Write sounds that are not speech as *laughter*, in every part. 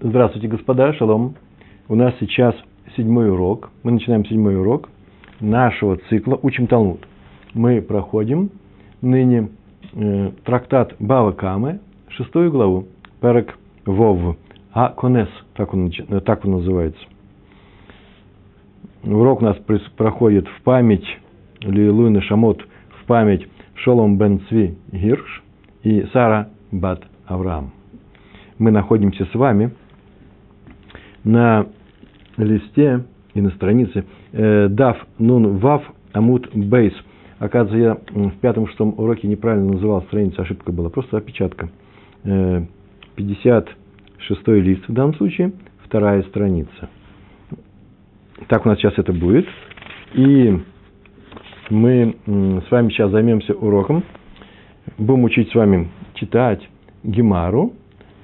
Здравствуйте, господа, шалом. У нас сейчас седьмой урок. Мы начинаем седьмой урок нашего цикла «Учим Талмуд». Мы проходим ныне э, трактат Бава Камы, шестую главу, Перек Вов, А Конес, так он, так он называется. Урок у нас проходит в память Лилуина Шамот, в память Шолом бен Цви Гирш и Сара Бат Авраам. Мы находимся с вами на листе и на странице э, Дав Нун Вав Амут Бейс. Оказывается, я в пятом-шестом уроке неправильно называл страницу, ошибка была, просто опечатка. Э, 56 лист в данном случае, вторая страница. Так у нас сейчас это будет. И мы с вами сейчас займемся уроком. Будем учить с вами читать Гемару,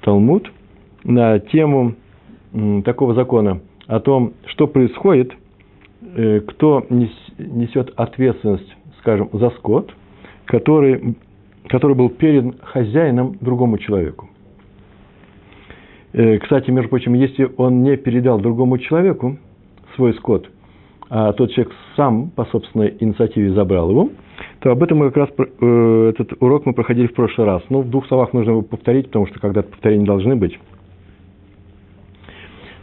Талмуд на тему такого закона о том, что происходит, э, кто несет ответственность, скажем, за скот, который, который был перед хозяином другому человеку. Э, кстати, между прочим, если он не передал другому человеку свой скот, а тот человек сам по собственной инициативе забрал его, то об этом мы как раз э, этот урок мы проходили в прошлый раз. Ну, в двух словах нужно его повторить, потому что когда-то повторения должны быть.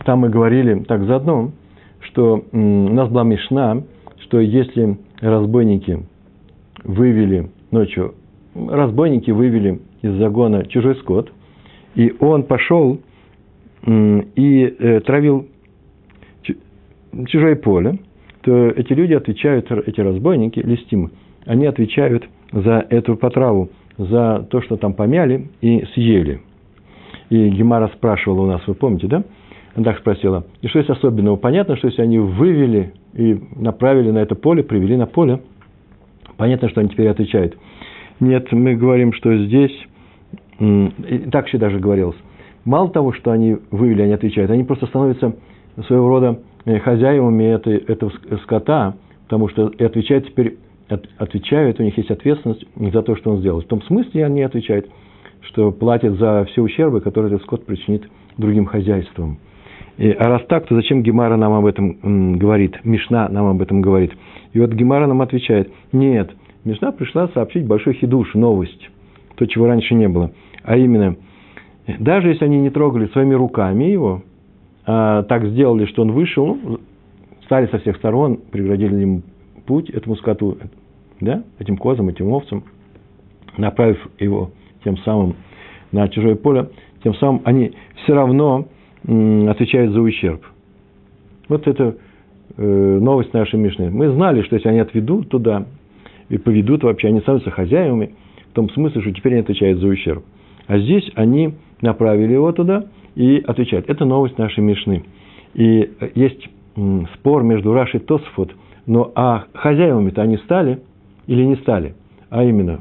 Там мы говорили так заодно, что у нас была мешна, что если разбойники вывели ночью, разбойники вывели из загона чужой скот, и он пошел и э, травил чужое поле, то эти люди отвечают, эти разбойники, листимы, они отвечают за эту потраву, за то, что там помяли и съели. И Гемара спрашивала у нас, вы помните, да? Она так спросила, и что есть особенного? Понятно, что если они вывели и направили на это поле, привели на поле, понятно, что они теперь отвечают. Нет, мы говорим, что здесь, и так еще даже говорилось, мало того, что они вывели, они отвечают, они просто становятся своего рода э, хозяевами этой, этого скота, потому что и отвечают теперь, отвечают, у них есть ответственность за то, что он сделал. В том смысле они отвечают, что платят за все ущербы, которые этот скот причинит другим хозяйствам. А раз так, то зачем Гемара нам об этом говорит? Мишна нам об этом говорит. И вот Гемара нам отвечает, нет, Мишна пришла сообщить большой хидуш, новость, то, чего раньше не было. А именно, даже если они не трогали своими руками его, а так сделали, что он вышел, ну, стали со всех сторон, преградили ему путь этому скоту, да, этим козам, этим овцам, направив его тем самым на чужое поле, тем самым они все равно отвечают за ущерб. Вот это э, новость нашей Мишны. Мы знали, что если они отведут туда и поведут вообще, они становятся хозяевами, в том смысле, что теперь они отвечают за ущерб. А здесь они направили его туда и отвечают. Это новость нашей Мишны. И э, есть спор между Рашей и Тосфот, но а хозяевами-то они стали или не стали? А именно,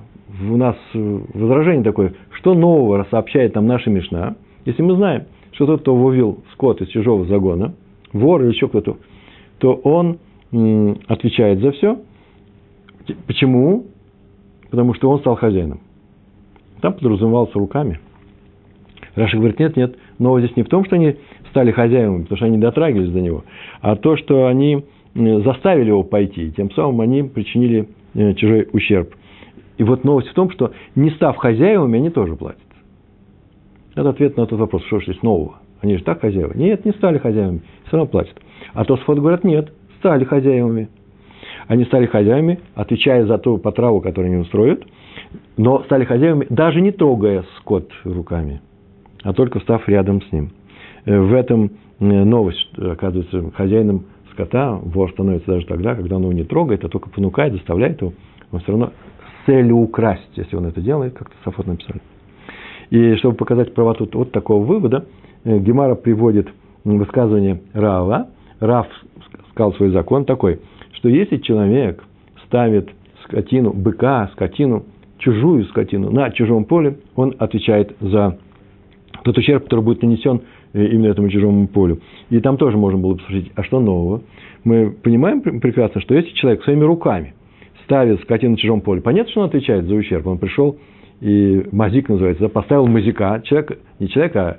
у нас э, возражение такое, что нового сообщает нам наша Мишна, если мы знаем, что тот, кто вывел скот из чужого загона, вор или еще кто-то, то он отвечает за все. Почему? Потому что он стал хозяином. Там подразумевался руками. Раша говорит, нет, нет, но здесь не в том, что они стали хозяевами, потому что они дотрагивались до него, а то, что они заставили его пойти, и тем самым они причинили э, чужой ущерб. И вот новость в том, что не став хозяевами, они тоже платят. Это ответ на тот вопрос, что здесь нового. Они же так хозяева. Нет, не стали хозяевами, все равно платят. А то Тосфот говорят, нет, стали хозяевами. Они стали хозяевами, отвечая за ту потраву, которую они устроят, но стали хозяевами, даже не трогая скот руками, а только став рядом с ним. Э, в этом э, новость, оказывается, хозяином скота вор становится даже тогда, когда он его не трогает, а только понукает, заставляет его, он все равно с целью украсть, если он это делает, как-то Сафот написали. И чтобы показать правоту вот такого вывода, э, Гемара приводит высказывание Рава. Рав сказал свой закон такой, что если человек ставит скотину, быка, скотину, чужую скотину на чужом поле, он отвечает за тот ущерб, который будет нанесен э, именно этому чужому полю. И там тоже можно было бы спросить, а что нового? Мы понимаем прекрасно, что если человек своими руками ставит скотину на чужом поле, понятно, что он отвечает за ущерб. Он пришел и мазик называется, да, поставил мазика, человек, не человек, а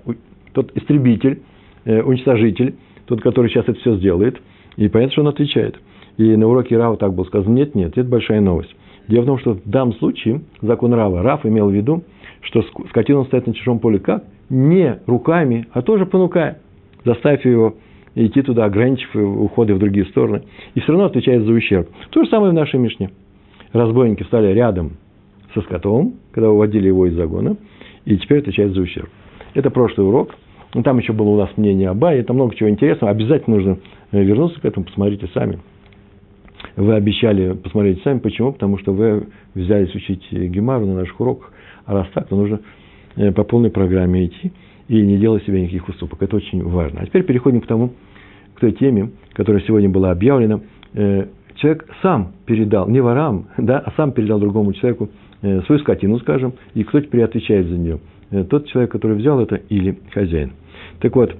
тот истребитель, э, уничтожитель, тот, который сейчас это все сделает. И понятно, что он отвечает. И на уроке Рава так было сказано, нет, нет, это большая новость. Дело в том, что в данном случае закон Рава, Рав имел в виду, что скотина стоит на чужом поле как? Не руками, а тоже понукая, заставив его идти туда, ограничив уходы в другие стороны. И все равно отвечает за ущерб. То же самое в нашей Мишне. Разбойники встали рядом со скотом, когда уводили его из загона, и теперь отвечает за ущерб. Это прошлый урок. Там еще было у нас мнение Аба, и там много чего интересного. Обязательно нужно э, вернуться к этому, посмотрите сами. Вы обещали посмотреть сами. Почему? Потому что вы взялись учить Гемару на наших уроках. А раз так, то нужно э, по полной программе идти и не делать себе никаких уступок. Это очень важно. А теперь переходим к тому, к той теме, которая сегодня была объявлена. Э, человек сам передал, не ворам, *laughs* да, а сам передал другому человеку свою скотину, скажем, и кто теперь отвечает за нее? Тот человек, который взял это, или хозяин. Так вот,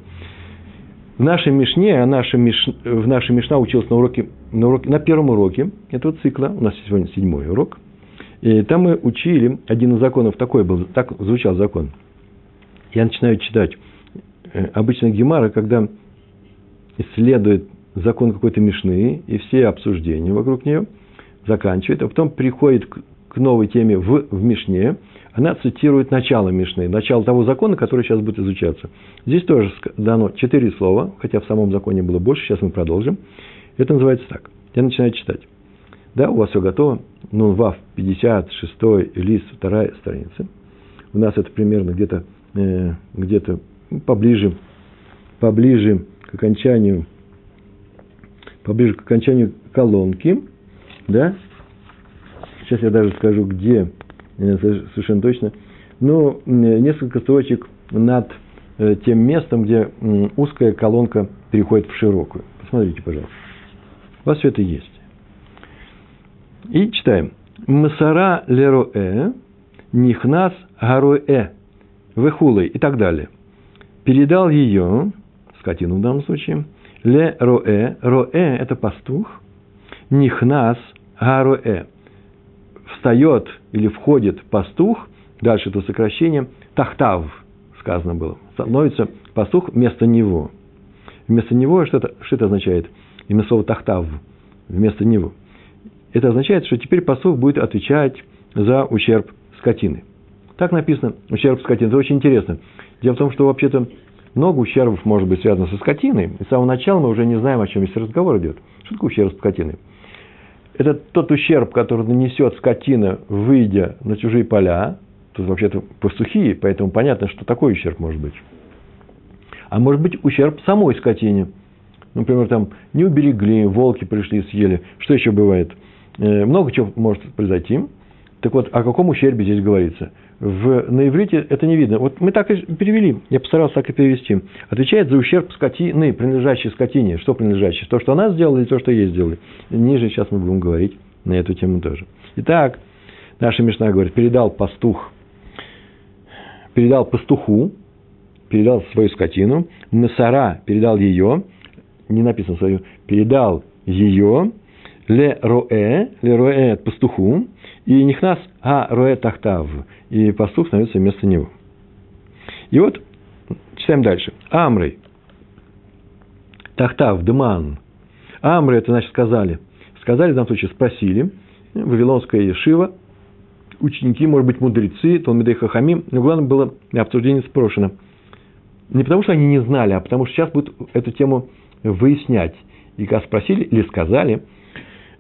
в нашей Мишне, а наша Миш, в нашей Мишна училась на уроке, на уроке, на первом уроке этого цикла, у нас сегодня седьмой урок, и там мы учили один из законов, такой был, так звучал закон. Я начинаю читать. Э, обычно Гемара, когда исследует закон какой-то Мишны и все обсуждения вокруг нее, заканчивает, а потом приходит к, к новой теме в, в Мишне – она цитирует начало Мишны, начало того закона, который сейчас будет изучаться. Здесь тоже дано четыре слова, хотя в самом законе было больше, сейчас мы продолжим. Это называется так. Я начинаю читать. Да, у вас все готово. Ну, ВАВ 56 лист, вторая страница. У нас это примерно где-то э, где поближе, поближе к окончанию, поближе к окончанию колонки. Да? Сейчас я даже скажу, где совершенно точно. Ну, несколько строчек над э, тем местом, где узкая колонка переходит в широкую. Посмотрите, пожалуйста. У вас все это есть. И читаем. Масара лероэ, нихнас гаруэ, вехулой и так далее. Передал ее, скотину в данном случае, ле роэ, роэ – это пастух, нихнас гаруэ, встает или входит пастух, дальше это сокращение, тахтав, сказано было, становится пастух вместо него. Вместо него что это, что это означает? Именно слово тахтав, вместо него. Это означает, что теперь пастух будет отвечать за ущерб скотины. Так написано, ущерб скотины. Это очень интересно. Дело в том, что вообще-то много ущербов может быть связано со скотиной. И с самого начала мы уже не знаем, о чем здесь разговор идет. Что такое ущерб скотины? Это тот ущерб, который нанесет скотина, выйдя на чужие поля. Тут вообще-то пастухи, поэтому понятно, что такой ущерб может быть. А может быть ущерб самой скотине. Например, там не уберегли, волки пришли и съели. Что еще бывает? Э, много чего может произойти. Так вот, о каком ущербе здесь говорится? В, на иврите это не видно. Вот мы так и перевели, я постарался так и перевести. Отвечает за ущерб скотины, принадлежащей скотине. Что принадлежащее? То, что она сделала, или то, что ей сделали. Ниже сейчас мы будем говорить на эту тему тоже. Итак, наша Мишна говорит, передал пастух, передал пастуху, передал свою скотину, Насара передал ее, не написано свою, передал ее, ле роэ, ле роэ пастуху, и нихнас а роэ тахтав, и пастух становится вместо него. И вот, читаем дальше. Амрей, тахтав, дман. Амрей, это значит сказали. Сказали, в данном случае спросили. Вавилонская Ешива, ученики, может быть, мудрецы, Талмидей Хахамим. Но главное было обсуждение спрошено. Не потому, что они не знали, а потому, что сейчас будут эту тему выяснять. И когда спросили или сказали,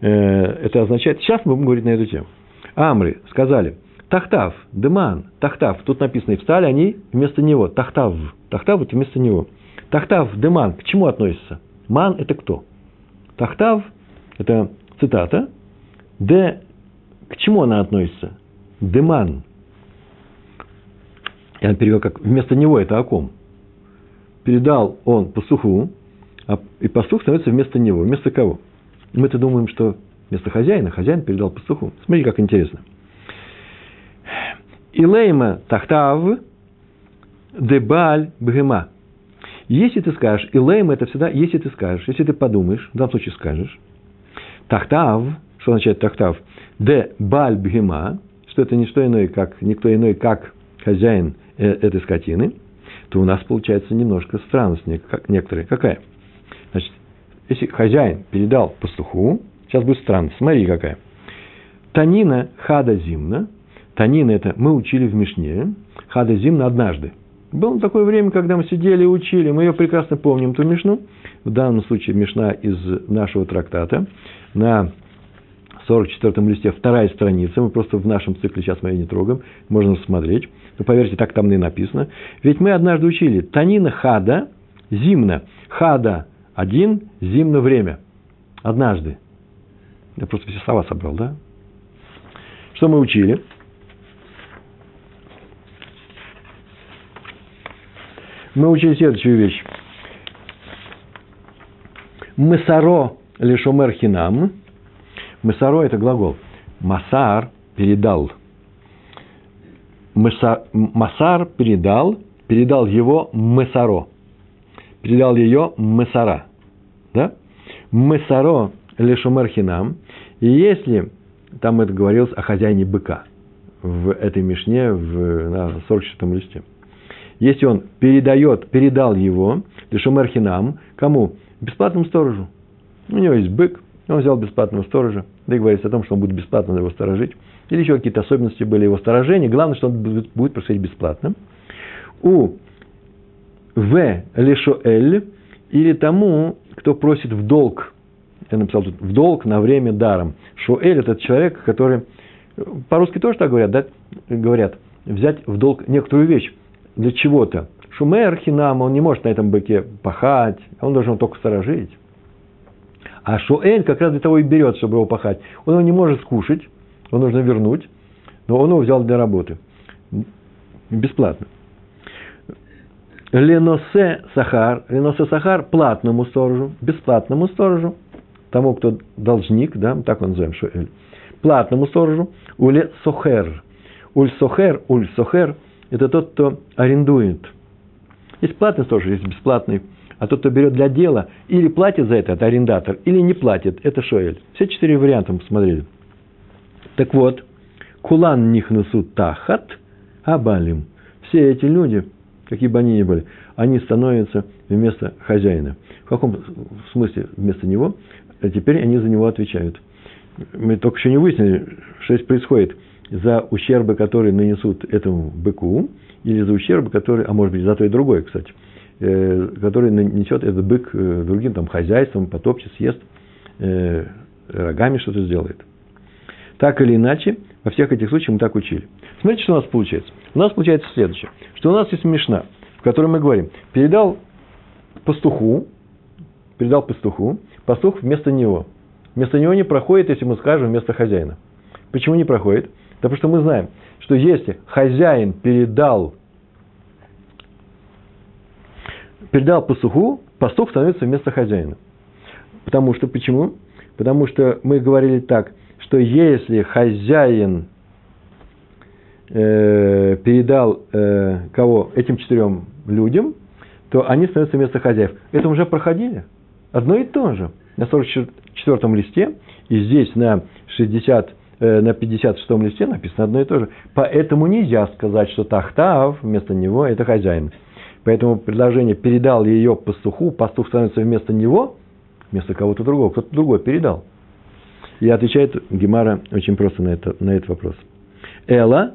э, это означает, сейчас мы будем говорить на эту тему. Амри сказали, Тахтав, Деман, Тахтав, тут написано, и встали они вместо него. Тахтав, Тахтав это вместо него. Тахтав, Деман, к чему относится? Ман – это кто? Тахтав – это цитата. Де, к чему она относится? Деман. Я перевел как вместо него это о ком? Передал он пастуху, а, и пастух становится вместо него. Вместо кого? Мы-то думаем, что вместо хозяина, хозяин передал пастуху. Смотри, как интересно. Илейма тахтав дебаль бгема. Если ты скажешь, илейма это всегда, если ты скажешь, если ты подумаешь, в данном случае скажешь, тахтав, что означает тахтав, де баль бгема, что это не что иное, как, никто иной, как хозяин э, этой скотины, то у нас получается немножко странность некоторые. Какая? Значит, если хозяин передал пастуху, сейчас будет странно, смотри какая. Танина хада зимна, танина это мы учили в Мишне, хада зимна однажды. Было такое время, когда мы сидели и учили, мы ее прекрасно помним, ту Мишну, в данном случае Мишна из нашего трактата, на 44-м листе, вторая страница, мы просто в нашем цикле сейчас мы ее не трогаем, можно смотреть. Но поверьте, так там и написано. Ведь мы однажды учили Танина Хада, зимно. Хада – один, зимно время. Однажды. Я просто все слова собрал, да? Что мы учили? Мы учили следующую вещь. Месаро лишомер хинам. Месаро – это глагол. Масар передал – Масар передал, передал его Месаро. Передал ее Месара. Да? Месаро лешумерхинам. И если, там это говорилось о хозяине быка в этой мишне в, на 44 листе. Если он передает, передал его лешумерхинам, кому? Бесплатному сторожу. У него есть бык, он взял бесплатного сторожа, договорились о том, что он будет бесплатно его сторожить или еще какие-то особенности были его сторожения. Главное, что он будет происходить бесплатно. У В. Лешоэль или тому, кто просит в долг. Я написал тут в долг на время даром. Шоэль – это человек, который, по-русски тоже так говорят, да? говорят, взять в долг некоторую вещь для чего-то. Шумер хинам, он не может на этом быке пахать, он должен только сторожить. А Шуэль как раз для того и берет, чтобы его пахать. Он его не может скушать, его нужно вернуть, но он его взял для работы. Бесплатно. Леносе Сахар, Леносе Сахар платному сторожу, бесплатному сторожу, тому, кто должник, да, так он называем Шуэль, платному сторожу, уле Сохер. Уль Сохер, Уль Сохер – это тот, кто арендует. Есть платный сторож, есть бесплатный. А тот, кто берет для дела, или платит за это, это арендатор, или не платит, это Шоэль. Все четыре варианта мы посмотрели. Так вот, кулан нихнусу тахат абалим. Все эти люди, какие бы они ни были, они становятся вместо хозяина. В каком смысле вместо него? А теперь они за него отвечают. Мы только еще не выяснили, что здесь происходит. За ущербы, которые нанесут этому быку, или за ущербы, которые, а может быть, за то и другое, кстати, э, который нанесет этот бык э, другим там, хозяйством, потопчет, съест, э, рогами что-то сделает – так или иначе, во всех этих случаях мы так учили. Смотрите, что у нас получается. У нас получается следующее, что у нас есть Мишна, в которой мы говорим, передал пастуху, передал пастуху, пастух вместо него. Вместо него не проходит, если мы скажем, вместо хозяина. Почему не проходит? Да потому что мы знаем, что если хозяин передал, передал пастуху, пастух становится вместо хозяина. Потому что, почему? Потому что мы говорили так, что если хозяин э, передал э, кого этим четырем людям, то они становятся вместо хозяев. Это уже проходили. Одно и то же. На 44 листе и здесь на 60 э, на 56 листе написано одно и то же. Поэтому нельзя сказать, что Тахтав вместо него это хозяин. Поэтому предложение передал ее пастуху, пастух становится вместо него, вместо кого-то другого, кто-то другой передал. И отвечает Гемара очень просто на, это, на этот вопрос. Эла,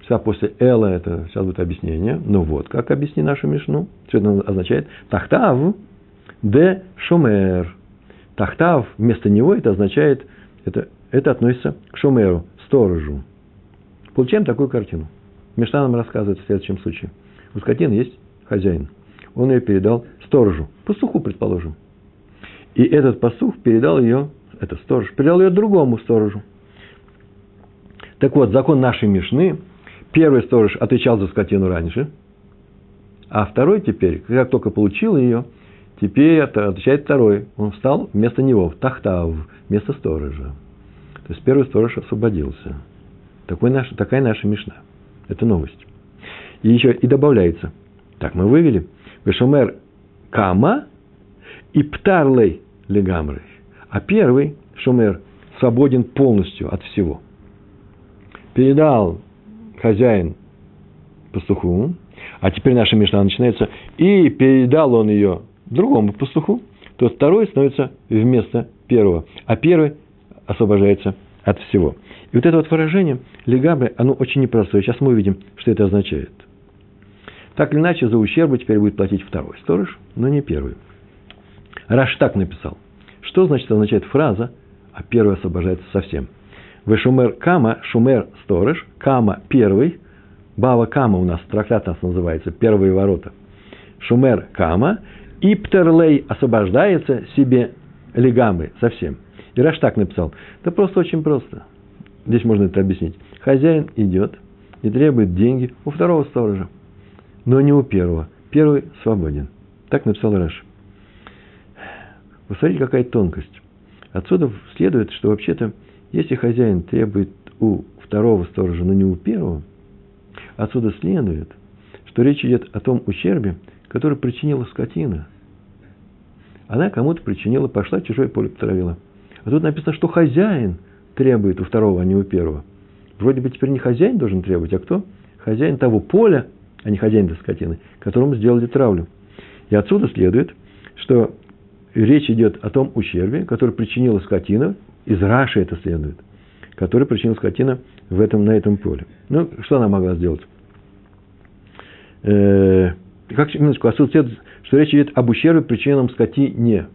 вся после Эла, это сейчас будет объяснение, ну вот, как объясни нашу Мишну, что это означает? Тахтав де шумер. Тахтав, вместо него это означает, это, это относится к шумеру, сторожу. Получаем такую картину. Мишна нам рассказывает в следующем случае. У скотины есть хозяин. Он ее передал сторожу, пастуху, предположим. И этот пастух передал ее это сторож, передал ее другому сторожу. Так вот, закон нашей Мишны, первый сторож отвечал за скотину раньше, а второй теперь, как только получил ее, теперь отвечает второй. Он встал вместо него, в тахтав, вместо сторожа. То есть первый сторож освободился. Такой наш, такая наша Мишна. Это новость. И еще и добавляется. Так мы вывели. Вешумер кама и птарлей легамры. А первый, Шумер, свободен полностью от всего. Передал хозяин пастуху, А теперь наша Мишна начинается. И передал он ее другому пастуху, то второй становится вместо первого, а первый освобождается от всего. И вот это вот выражение легабы, оно очень непростое. Сейчас мы увидим, что это означает. Так или иначе, за ущербы теперь будет платить второй сторож, но не первый. Раш так написал. Что значит означает фраза, а первый освобождается совсем? Вы шумер кама, шумер сторож, кама первый, бава кама у нас, трактат нас называется, первые ворота. Шумер кама, и птерлей освобождается себе легамы совсем. И Раш так написал. Это просто очень просто. Здесь можно это объяснить. Хозяин идет и требует деньги у второго сторожа, но не у первого. Первый свободен. Так написал Раш. Посмотрите, какая тонкость. Отсюда следует, что вообще-то, если хозяин требует у второго сторожа, но не у первого, отсюда следует, что речь идет о том ущербе, который причинила скотина. Она кому-то причинила, пошла чужое поле потравила. А тут написано, что хозяин требует у второго, а не у первого. Вроде бы теперь не хозяин должен требовать, а кто? Хозяин того поля, а не хозяин до скотины, которому сделали травлю. И отсюда следует, что речь идет о том ущербе, который причинила скотина, из Раши это следует, который причинил скотина в этом, на этом поле. Ну, что она могла сделать? Э, как, минуточку, следует, что речь идет об ущербе, причиненном скотине.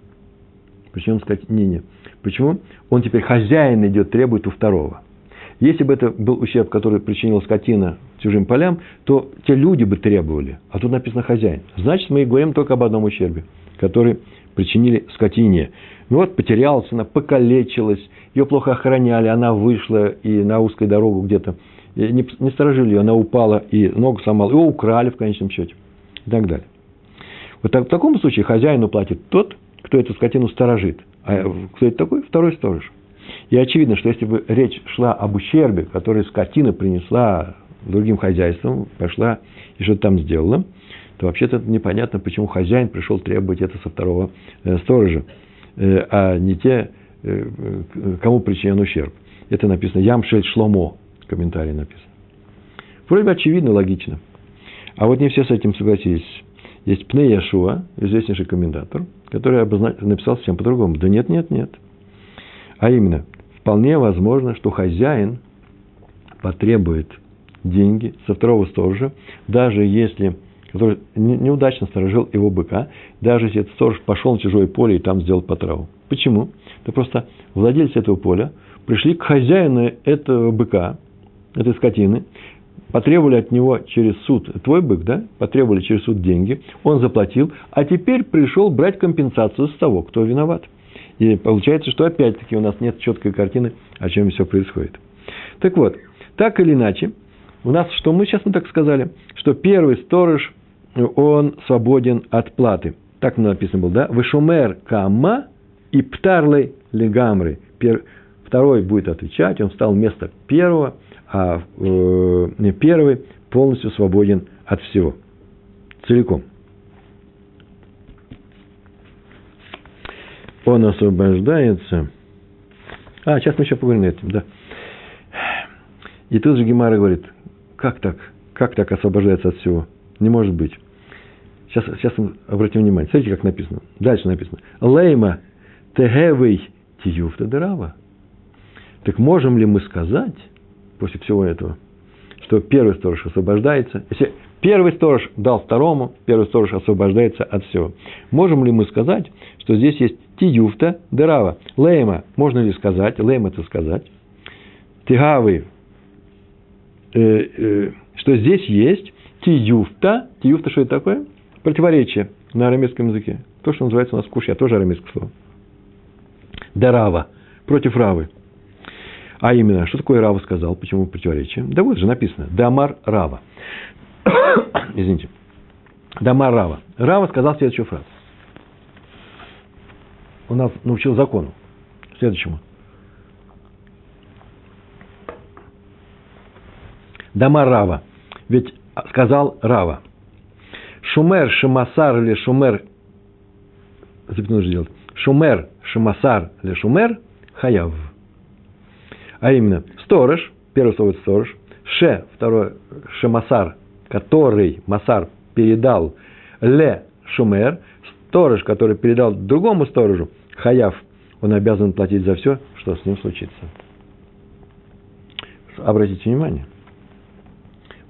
Причиненном скотине. Почему? Он теперь хозяин идет, требует у второго. Если бы это был ущерб, который причинил скотина чужим полям, то те люди бы требовали. А тут написано хозяин. Значит, мы и говорим только об одном ущербе, который причинили скотине. Ну вот, потерялась она, покалечилась, ее плохо охраняли, она вышла и на узкой дорогу где-то, не, не сторожили ее, она упала и ногу сломала, его украли в конечном счете и так далее. В таком случае хозяину платит тот, кто эту скотину сторожит. А кто это такой? Второй сторож. И очевидно, что если бы речь шла об ущербе, который скотина принесла другим хозяйствам, пошла и что-то там сделала, то вообще-то непонятно, почему хозяин пришел требовать это со второго э, сторожа, э, а не те, э, кому причинен ущерб. Это написано Ямшель Шломо, комментарий написан. Вроде бы очевидно, логично. А вот не все с этим согласились. Есть Пне Яшуа, известнейший комментатор, который написал совсем по-другому. Да нет, нет, нет. А именно, вполне возможно, что хозяин потребует деньги со второго сторожа, даже если который неудачно сторожил его быка, даже если этот сторож пошел на чужое поле и там сделал потраву. Почему? Это просто владельцы этого поля пришли к хозяину этого быка, этой скотины, потребовали от него через суд, твой бык, да, потребовали через суд деньги, он заплатил, а теперь пришел брать компенсацию с того, кто виноват. И получается, что опять-таки у нас нет четкой картины, о чем все происходит. Так вот, так или иначе, у нас, что мы сейчас мы так сказали, что первый сторож, он свободен от платы. Так написано было, да? Вышумер кама и птарлей легамры. Второй будет отвечать, он встал вместо первого, а э, первый полностью свободен от всего. Целиком. Он освобождается. А, сейчас мы еще поговорим на этом, да. И тут же Гемара говорит, как так? Как так освобождается от всего? Не может быть. Сейчас, сейчас обратим внимание. Смотрите, как написано. Дальше написано. Лейма тегевей тиюфта дырава. Так можем ли мы сказать, после всего этого, что первый сторож освобождается. Если первый сторож дал второму, первый сторож освобождается от всего. Можем ли мы сказать, что здесь есть тиюфта дырава? Лейма, можно ли сказать, лейма это сказать, тигавы, э, э, что здесь есть тиюфта, тиюфта что это такое? Противоречие на арамейском языке. То, что называется у нас кушья, тоже арамейское слово. Дарава, против равы. А именно, что такое Рава сказал, почему противоречие? Да вот же написано, Дамар Рава. *coughs* Извините. Дамар Рава. Рава сказал следующую фразу. Он нас научил закону. Следующему. Дамар Рава. Ведь сказал Рава. Шумер Шамасар или Шумер, запятую нужно делать, Шумер Шамасар или Шумер Хаяв. А именно, сторож, первый слово – сторож, ше, второй – шемасар, который, масар, передал ле шумер, сторож, который передал другому сторожу, хаяв, он обязан платить за все, что с ним случится. Обратите внимание,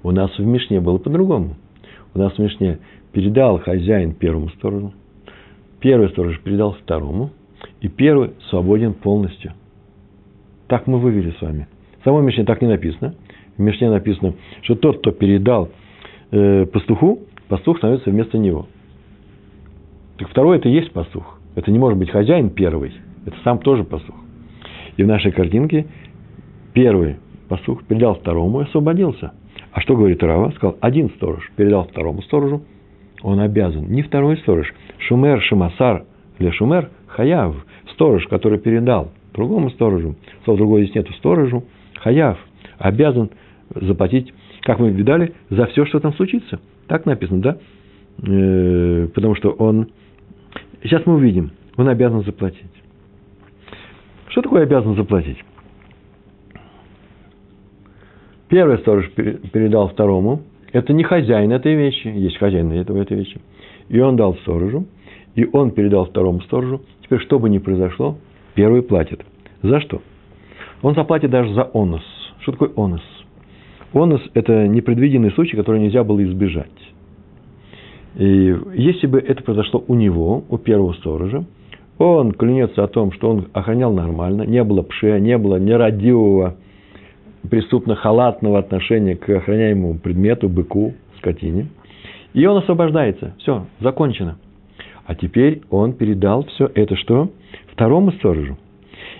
у нас в Мишне было по-другому. У нас в Мишне передал хозяин первому сторожу, первый сторож передал второму, и первый свободен полностью. Так мы вывели с вами. В самой Мишне так не написано. В Мишне написано, что тот, кто передал э, пастуху, пастух становится вместо него. Так второй это и есть пастух. Это не может быть хозяин первый. Это сам тоже пастух. И в нашей картинке первый пастух передал второму и освободился. А что говорит Рава? Сказал, один сторож передал второму сторожу, он обязан. Не второй сторож. Шумер, Шимасар, или Шумер, Хаяв. Сторож, который передал другому сторожу, слово другое здесь нету, сторожу, Хаяв, обязан заплатить, как мы видали, за все, что там случится. Так написано, да? Э, потому что он... Сейчас мы увидим. Он обязан заплатить. Что такое обязан заплатить? Первый сторож передал второму. Это не хозяин этой вещи. Есть хозяин этого, этой вещи. И он дал сторожу. И он передал второму сторожу. Теперь, что бы ни произошло, первый платит. За что? Он заплатит даже за онос. Что такое онос? Онос – это непредвиденный случай, который нельзя было избежать. И если бы это произошло у него, у первого сторожа, он клянется о том, что он охранял нормально, не было пше, не было нерадивого, преступно-халатного отношения к охраняемому предмету, быку, скотине. И он освобождается. Все, закончено. А теперь он передал все это что? Второму сторожу.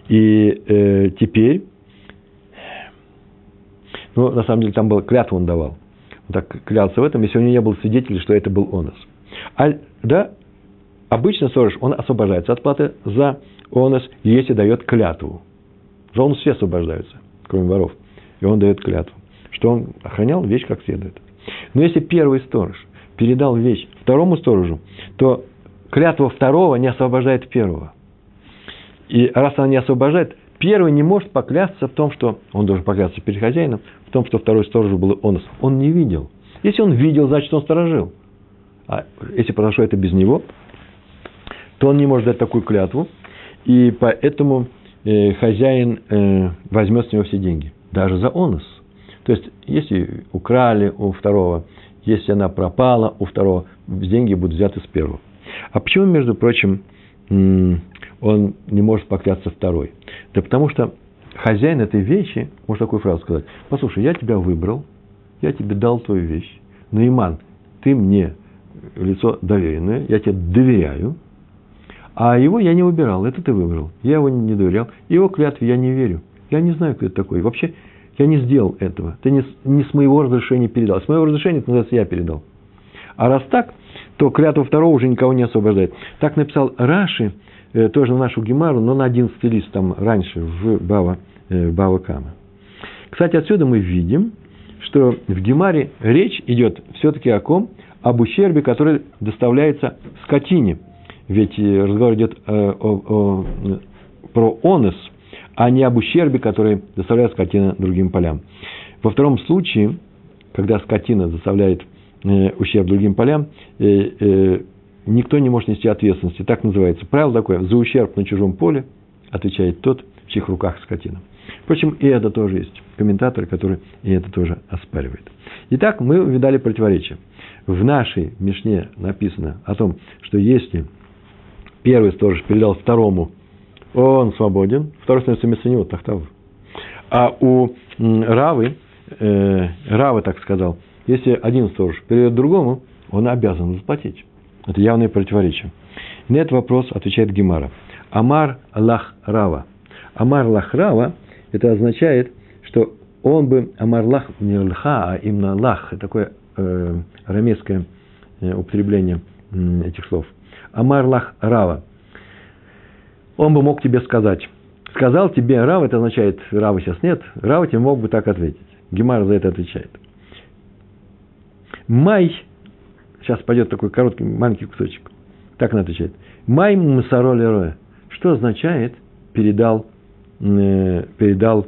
И э, теперь, ну, на самом деле, там был клятву он давал. Он так клялся в этом, если у него не было свидетелей, что это был онос. А, да, обычно сторож, он освобождается от платы за онос, если дает клятву. За онос все освобождаются, кроме воров. И он дает клятву, что он охранял вещь как следует. Но если первый сторож передал вещь второму сторожу, то клятва второго не освобождает первого. И раз она не освобождает, первый не может поклясться в том, что он должен поклясться перед хозяином, в том, что второй сторож был онос. Он не видел. Если он видел, значит, он сторожил. А если произошло это без него, то он не может дать такую клятву, и поэтому э, хозяин э, возьмет с него все деньги, даже за онос. То есть, если украли у второго, если она пропала у второго, деньги будут взяты с первого. А почему, между прочим, он не может поклясться второй? Да потому что хозяин этой вещи может такую фразу сказать. Послушай, я тебя выбрал, я тебе дал твою вещь, но, Иман, ты мне лицо доверенное, я тебе доверяю, а его я не выбирал, это ты выбрал. Я его не доверял. Его клятве я не верю. Я не знаю, кто это такой. Вообще, я не сделал этого. Ты не, не с моего разрешения передал. С моего разрешения, это называется, я передал. А раз так, то клятва второго уже никого не освобождает. Так написал Раши, тоже на нашу Гемару, но на 11 лист там раньше, в Бава, э, Бава Кама. Кстати, отсюда мы видим, что в Гемаре речь идет все-таки о ком? Об ущербе, который доставляется скотине. Ведь э, разговор идет о, о, о, про онос, а не об ущербе, который доставляет скотина другим полям. Во втором случае, когда скотина доставляет Э, ущерб другим полям, никто не может нести ответственности. Так называется. Правило такое. За ущерб на чужом поле отвечает тот, в чьих руках скотина. Впрочем, и это тоже есть. Комментаторы, которые и это тоже оспаривают. Итак, мы увидали противоречие. В нашей Мишне написано о том, что если первый сторож передал второму, он свободен, второй становится вместо него, тахтав. А у Равы, э, Рава так сказал, если один сторож передает другому, он обязан заплатить. Это явное противоречие. На этот вопрос отвечает Гемара. Амар лах рава. Амар лах рава, это означает, что он бы, амар лах, не лха, а именно лах, такое э, арамейское э, употребление э, этих слов. Амар лах рава. Он бы мог тебе сказать, сказал тебе Рава, это означает, Рава сейчас нет, Рава тебе мог бы так ответить. Гемар за это отвечает. Май, сейчас пойдет такой короткий, маленький кусочек, так она отвечает. Май мусароли роя. Что означает передал, э, передал,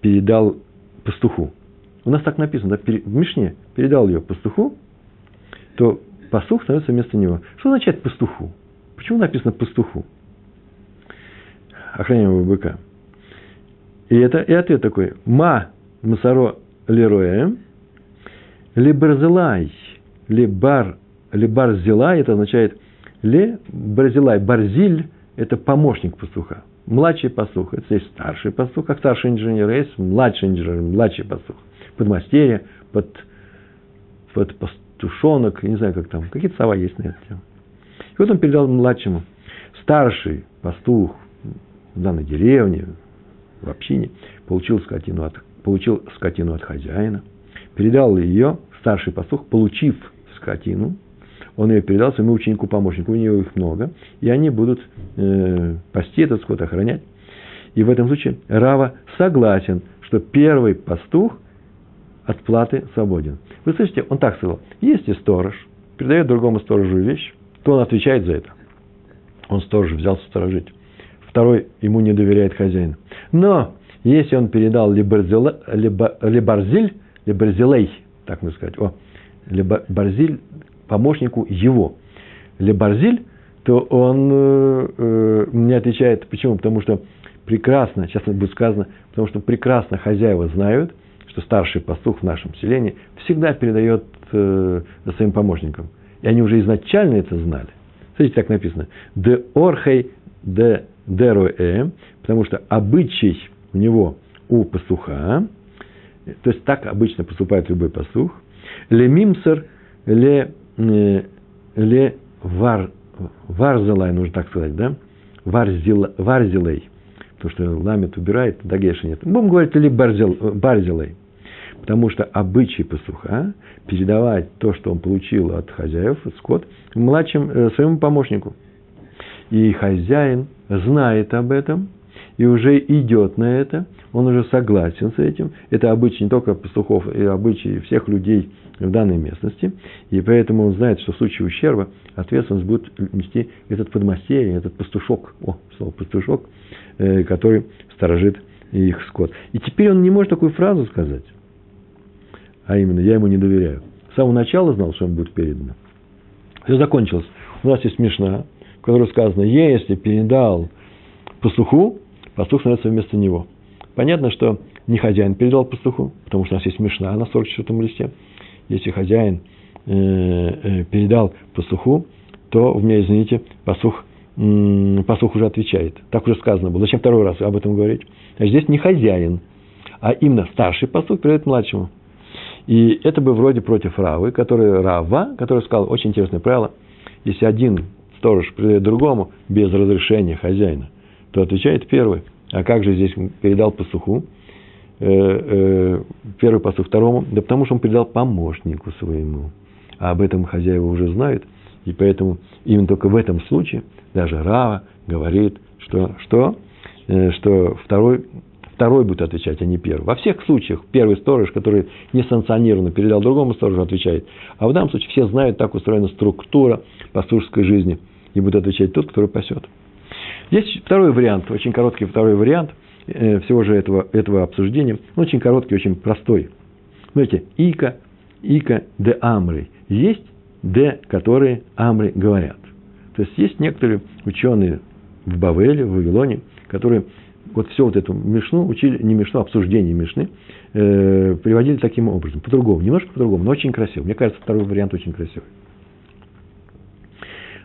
передал пастуху? У нас так написано, да, в Мишне передал ее пастуху, то пастух становится вместо него. Что означает пастуху? Почему написано пастуху? Охраняемого быка. И это и ответ такой. Ма масаро лероэ, ли барзелай, ли бар, ли барзелай, это означает ли барзелай, барзиль, это помощник пастуха. Младший пастух, это есть старший пастух, как старший инженер, есть младший инженер, младший пастух. Подмастерье, под, под пастушонок, не знаю, как там, какие-то слова есть на тему. И вот он передал младшему. Старший пастух в данной деревне, в общине, получил скотину от, получил скотину от хозяина, передал ее, старший пастух, получив скотину, он ее передал своему ученику-помощнику, у него их много, и они будут э, пасти этот скот, охранять. И в этом случае Рава согласен, что первый пастух от платы свободен. Вы слышите, он так сказал, если сторож передает другому сторожу вещь, то он отвечает за это. Он сторож взялся сторожить. Второй ему не доверяет хозяин. Но если он передал лебарзилей, так можно сказать, о, лебарзиль помощнику его. Лебарзиль, то он э, э, не отвечает. Почему? Потому что прекрасно, сейчас будет сказано, потому что прекрасно хозяева знают, что старший пастух в нашем селении всегда передает э, своим помощникам. И они уже изначально это знали. Смотрите, так написано. Де орхей де деруэ, потому что обычай у него, у пастуха, то есть так обычно поступает любой пастух, ле мимсер, ле, э, ле вар, варзелай, нужно так сказать, да? Варзил, варзилей. Потому что ламет убирает, дагеша нет. Будем говорить, или барзил, барзилей. Потому что обычай пастуха передавать то, что он получил от хозяев, скот, младшим э, своему помощнику. И хозяин знает об этом и уже идет на это, он уже согласен с этим. Это обычай не только пастухов, и обычай всех людей в данной местности. И поэтому он знает, что в случае ущерба ответственность будет нести этот подмастерье, этот пастушок, о, слово пастушок, э, который сторожит их скот. И теперь он не может такую фразу сказать а именно, я ему не доверяю. С самого начала знал, что он будет передан. Все закончилось. У нас есть смешно, в которой сказано, если передал пастуху, пастух становится вместо него. Понятно, что не хозяин передал пастуху, потому что у нас есть смешно на 44-м листе. Если хозяин э, э, передал пастуху, то у меня, извините, пастух, пастух уже отвечает. Так уже сказано было. Зачем второй раз об этом говорить? А здесь не хозяин, а именно старший пастух передает младшему. И это бы вроде против Равы, который Рава, который сказал очень интересное правило. Если один сторож передает другому без разрешения хозяина, то отвечает первый. А как же здесь передал пастуху? Э, э, первый пастух второму? Да потому что он передал помощнику своему. А об этом хозяева уже знают. И поэтому именно только в этом случае даже Рава говорит, что, что, э, что второй второй будет отвечать, а не первый. Во всех случаях первый сторож, который несанкционированно передал другому сторожу, отвечает. А в данном случае все знают, так устроена структура пастушеской жизни. И будет отвечать тот, который пасет. Есть второй вариант, очень короткий второй вариант э, всего же этого, этого обсуждения. Очень короткий, очень простой. Смотрите, ика, ика де амры. Есть де, которые амры говорят. То есть есть некоторые ученые в Бавеле, в Вавилоне, которые вот все вот эту Мишну учили, не Мишну, а обсуждение Мишны, э, приводили таким образом, по-другому, немножко по-другому, но очень красиво. Мне кажется, второй вариант очень красивый.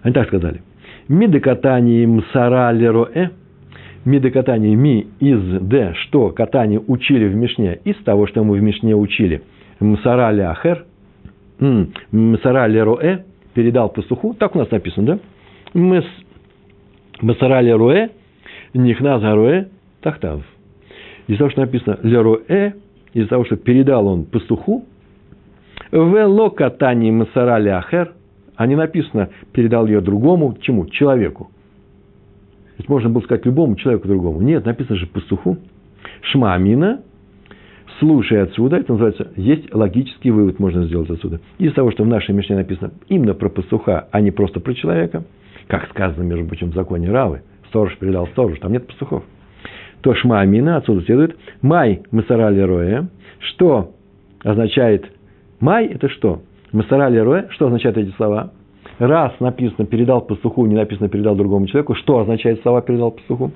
Они так сказали. Мидекатани мсара лероэ, мидекатани ми из д, что катани учили в Мишне, из того, что мы в Мишне учили, мсара ляхер, мсара лероэ, передал пастуху, так у нас написано, да? Мсара лероэ, нихна заруэ, тахтав. Из-за того, что написано леруэ, из-за того, что передал он пастуху, вело катани масарали ахер, а не написано передал ее другому, чему? Человеку. Ведь можно было сказать любому человеку другому. Нет, написано же пастуху. Шмамина, слушай отсюда, это называется, есть логический вывод, можно сделать отсюда. Из-за того, что в нашей Мишне написано именно про пастуха, а не просто про человека, как сказано, между прочим, в законе Равы, сторож передал сторож, там нет пастухов то шма амина, отсюда следует, май масарали роя, что означает май, это что? Масарали Роэ, что означают эти слова? Раз написано «передал пастуху», не написано «передал другому человеку», что означает слова «передал пастуху»?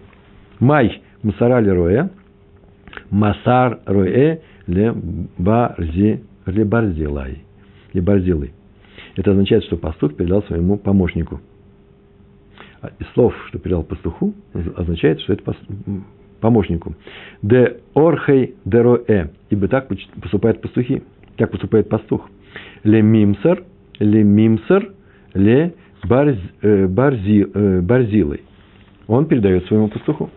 Май Масарали Роэ, Масар Роэ барзилай, ле барзилай. Это означает, что пастух передал своему помощнику. А из слов, что передал пастуху, означает, что это помощнику. Де орхей дероэ, ибо так поступают пастухи, так поступает пастух. Ле мимсар, ле барз, э, барзи, э, барзилой. Он передает своему пастуху.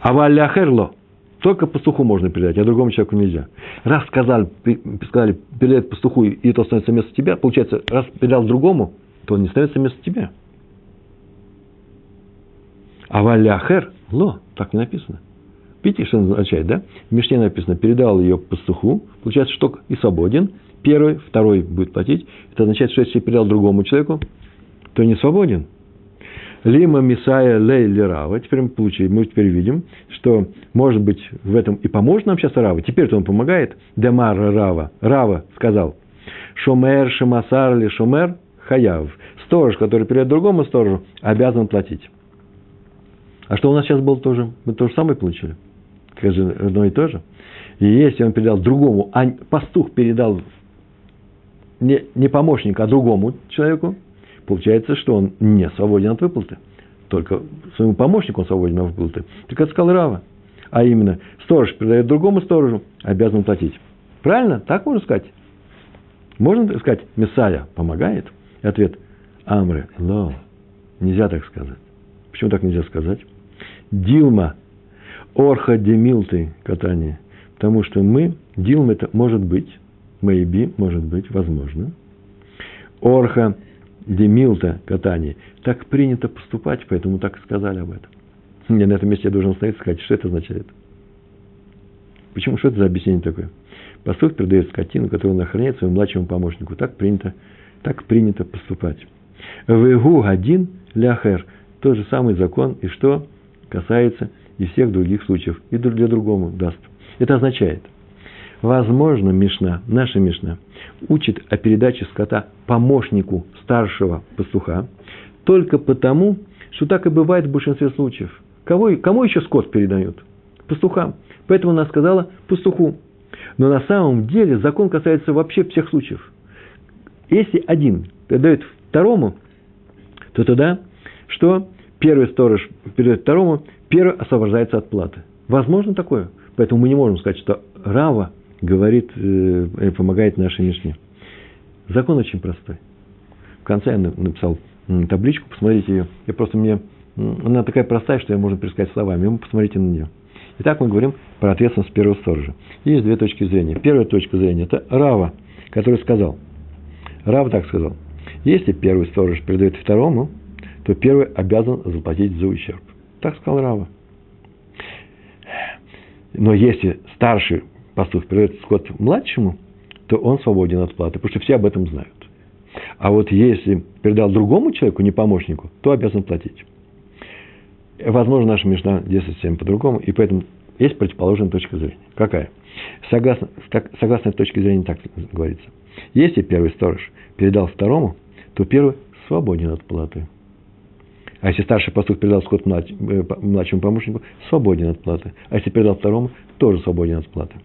А валяхерло, только пастуху можно передать, а другому человеку нельзя. Раз сказали, сказали передать пастуху, и это становится вместо тебя, получается, раз передал другому, то он не становится вместо тебя. А валяхер, ло, так не написано. Видите, что означает, да? В Мишне написано, передал ее пастуху, получается, что и свободен. Первый, второй будет платить. Это означает, что если передал другому человеку, то не свободен. Лима Мисая Лей Лерава. Теперь мы получили, мы теперь видим, что может быть в этом и поможет нам сейчас Рава. Теперь-то он помогает. Демар Рава. Рава сказал. Шомер Шамасар или Шомер Хаяв. Сторож, который передает другому сторожу, обязан платить. А что у нас сейчас было тоже? Мы то же самое получили. Это же одно и то же. И если он передал другому, а пастух передал не, не помощник, а другому человеку, получается, что он не свободен от выплаты. Только своему помощнику он свободен от выплаты. Так это сказал Рава. А именно, сторож передает другому сторожу, обязан платить. Правильно? Так можно сказать? Можно сказать, Мессая помогает? И ответ, Амре, но нельзя так сказать. Почему так нельзя сказать? Дилма, Орха Демилты катание. Потому что мы, Дилма это может быть, maybe, может быть, возможно. Орха Демилта катание. Так принято поступать, поэтому так сказали об этом. Я на этом месте я должен остановиться и сказать, что это означает. Почему? Что это за объяснение такое? Пастух передает скотину, которую он охраняет своему младшему помощнику. Так принято, так принято поступать. Вегу один ляхер. Тот же самый закон. И что касается и всех других случаев. И для другому даст. Это означает, возможно, Мишна, наша Мишна, учит о передаче скота помощнику старшего пастуха только потому, что так и бывает в большинстве случаев. Кого, кому еще скот передают? Пастухам. Поэтому она сказала пастуху. Но на самом деле закон касается вообще всех случаев. Если один передает второму, то тогда что? Первый сторож передает второму, первый освобождается от платы. Возможно такое. Поэтому мы не можем сказать, что Рава говорит, э, помогает нашей Мишне. Закон очень простой. В конце я написал табличку, посмотрите ее. Я просто мне, она такая простая, что я можно пересказать словами. Вы посмотрите на нее. Итак, мы говорим про ответственность первого сторожа. Есть две точки зрения. Первая точка зрения – это Рава, который сказал. Рава так сказал. Если первый сторож передает второму, то первый обязан заплатить за ущерб. Так сказал Рава. Но если старший пастух передает скот младшему, то он свободен от платы, потому что все об этом знают. А вот если передал другому человеку, не помощнику, то обязан платить. Возможно, наша Мишна действует совсем по-другому, и поэтому есть противоположная точка зрения. Какая? Согласно, так, согласно этой точке зрения так говорится. Если первый сторож передал второму, то первый свободен от платы. А если старший пастух передал скот э, младшему помощнику, свободен от платы. А если передал второму, тоже свободен от платы.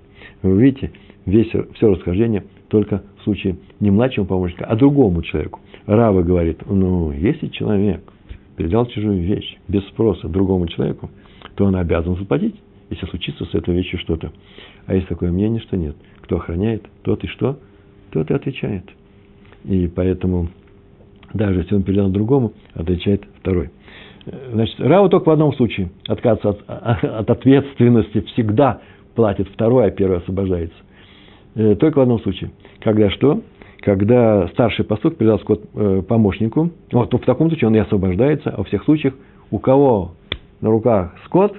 Вы видите, весь, все расхождение только в случае не младшему помощнику, а другому человеку. Рава говорит, ну, если человек передал чужую вещь без спроса другому человеку, то он обязан заплатить, если случится с этой вещью что-то. А есть такое мнение, что нет. Кто охраняет, тот и что, тот и отвечает. И поэтому, даже если он передал другому, отвечает второй. Значит, Рава только в одном случае отказывается от, *laughs* от ответственности всегда платит второй, а первый освобождается. Э, только в одном случае. Когда что? Когда старший пастух передал скот э, помощнику, вот, в таком случае он и освобождается, а во всех случаях у кого на руках скот,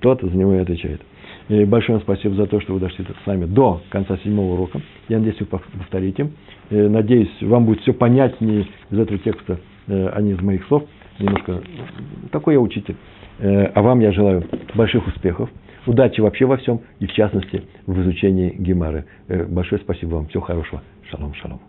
тот за него и отвечает. И большое вам спасибо за то, что вы дошли с нами до конца седьмого урока. Я надеюсь, вы повторите. Э, надеюсь, вам будет все понятнее из этого текста, а не из моих слов. Немножко такой я учитель. А вам я желаю больших успехов Удачи вообще во всем, и в частности в изучении Гемары. Большое спасибо вам. Всего хорошего. Шалом, шалом.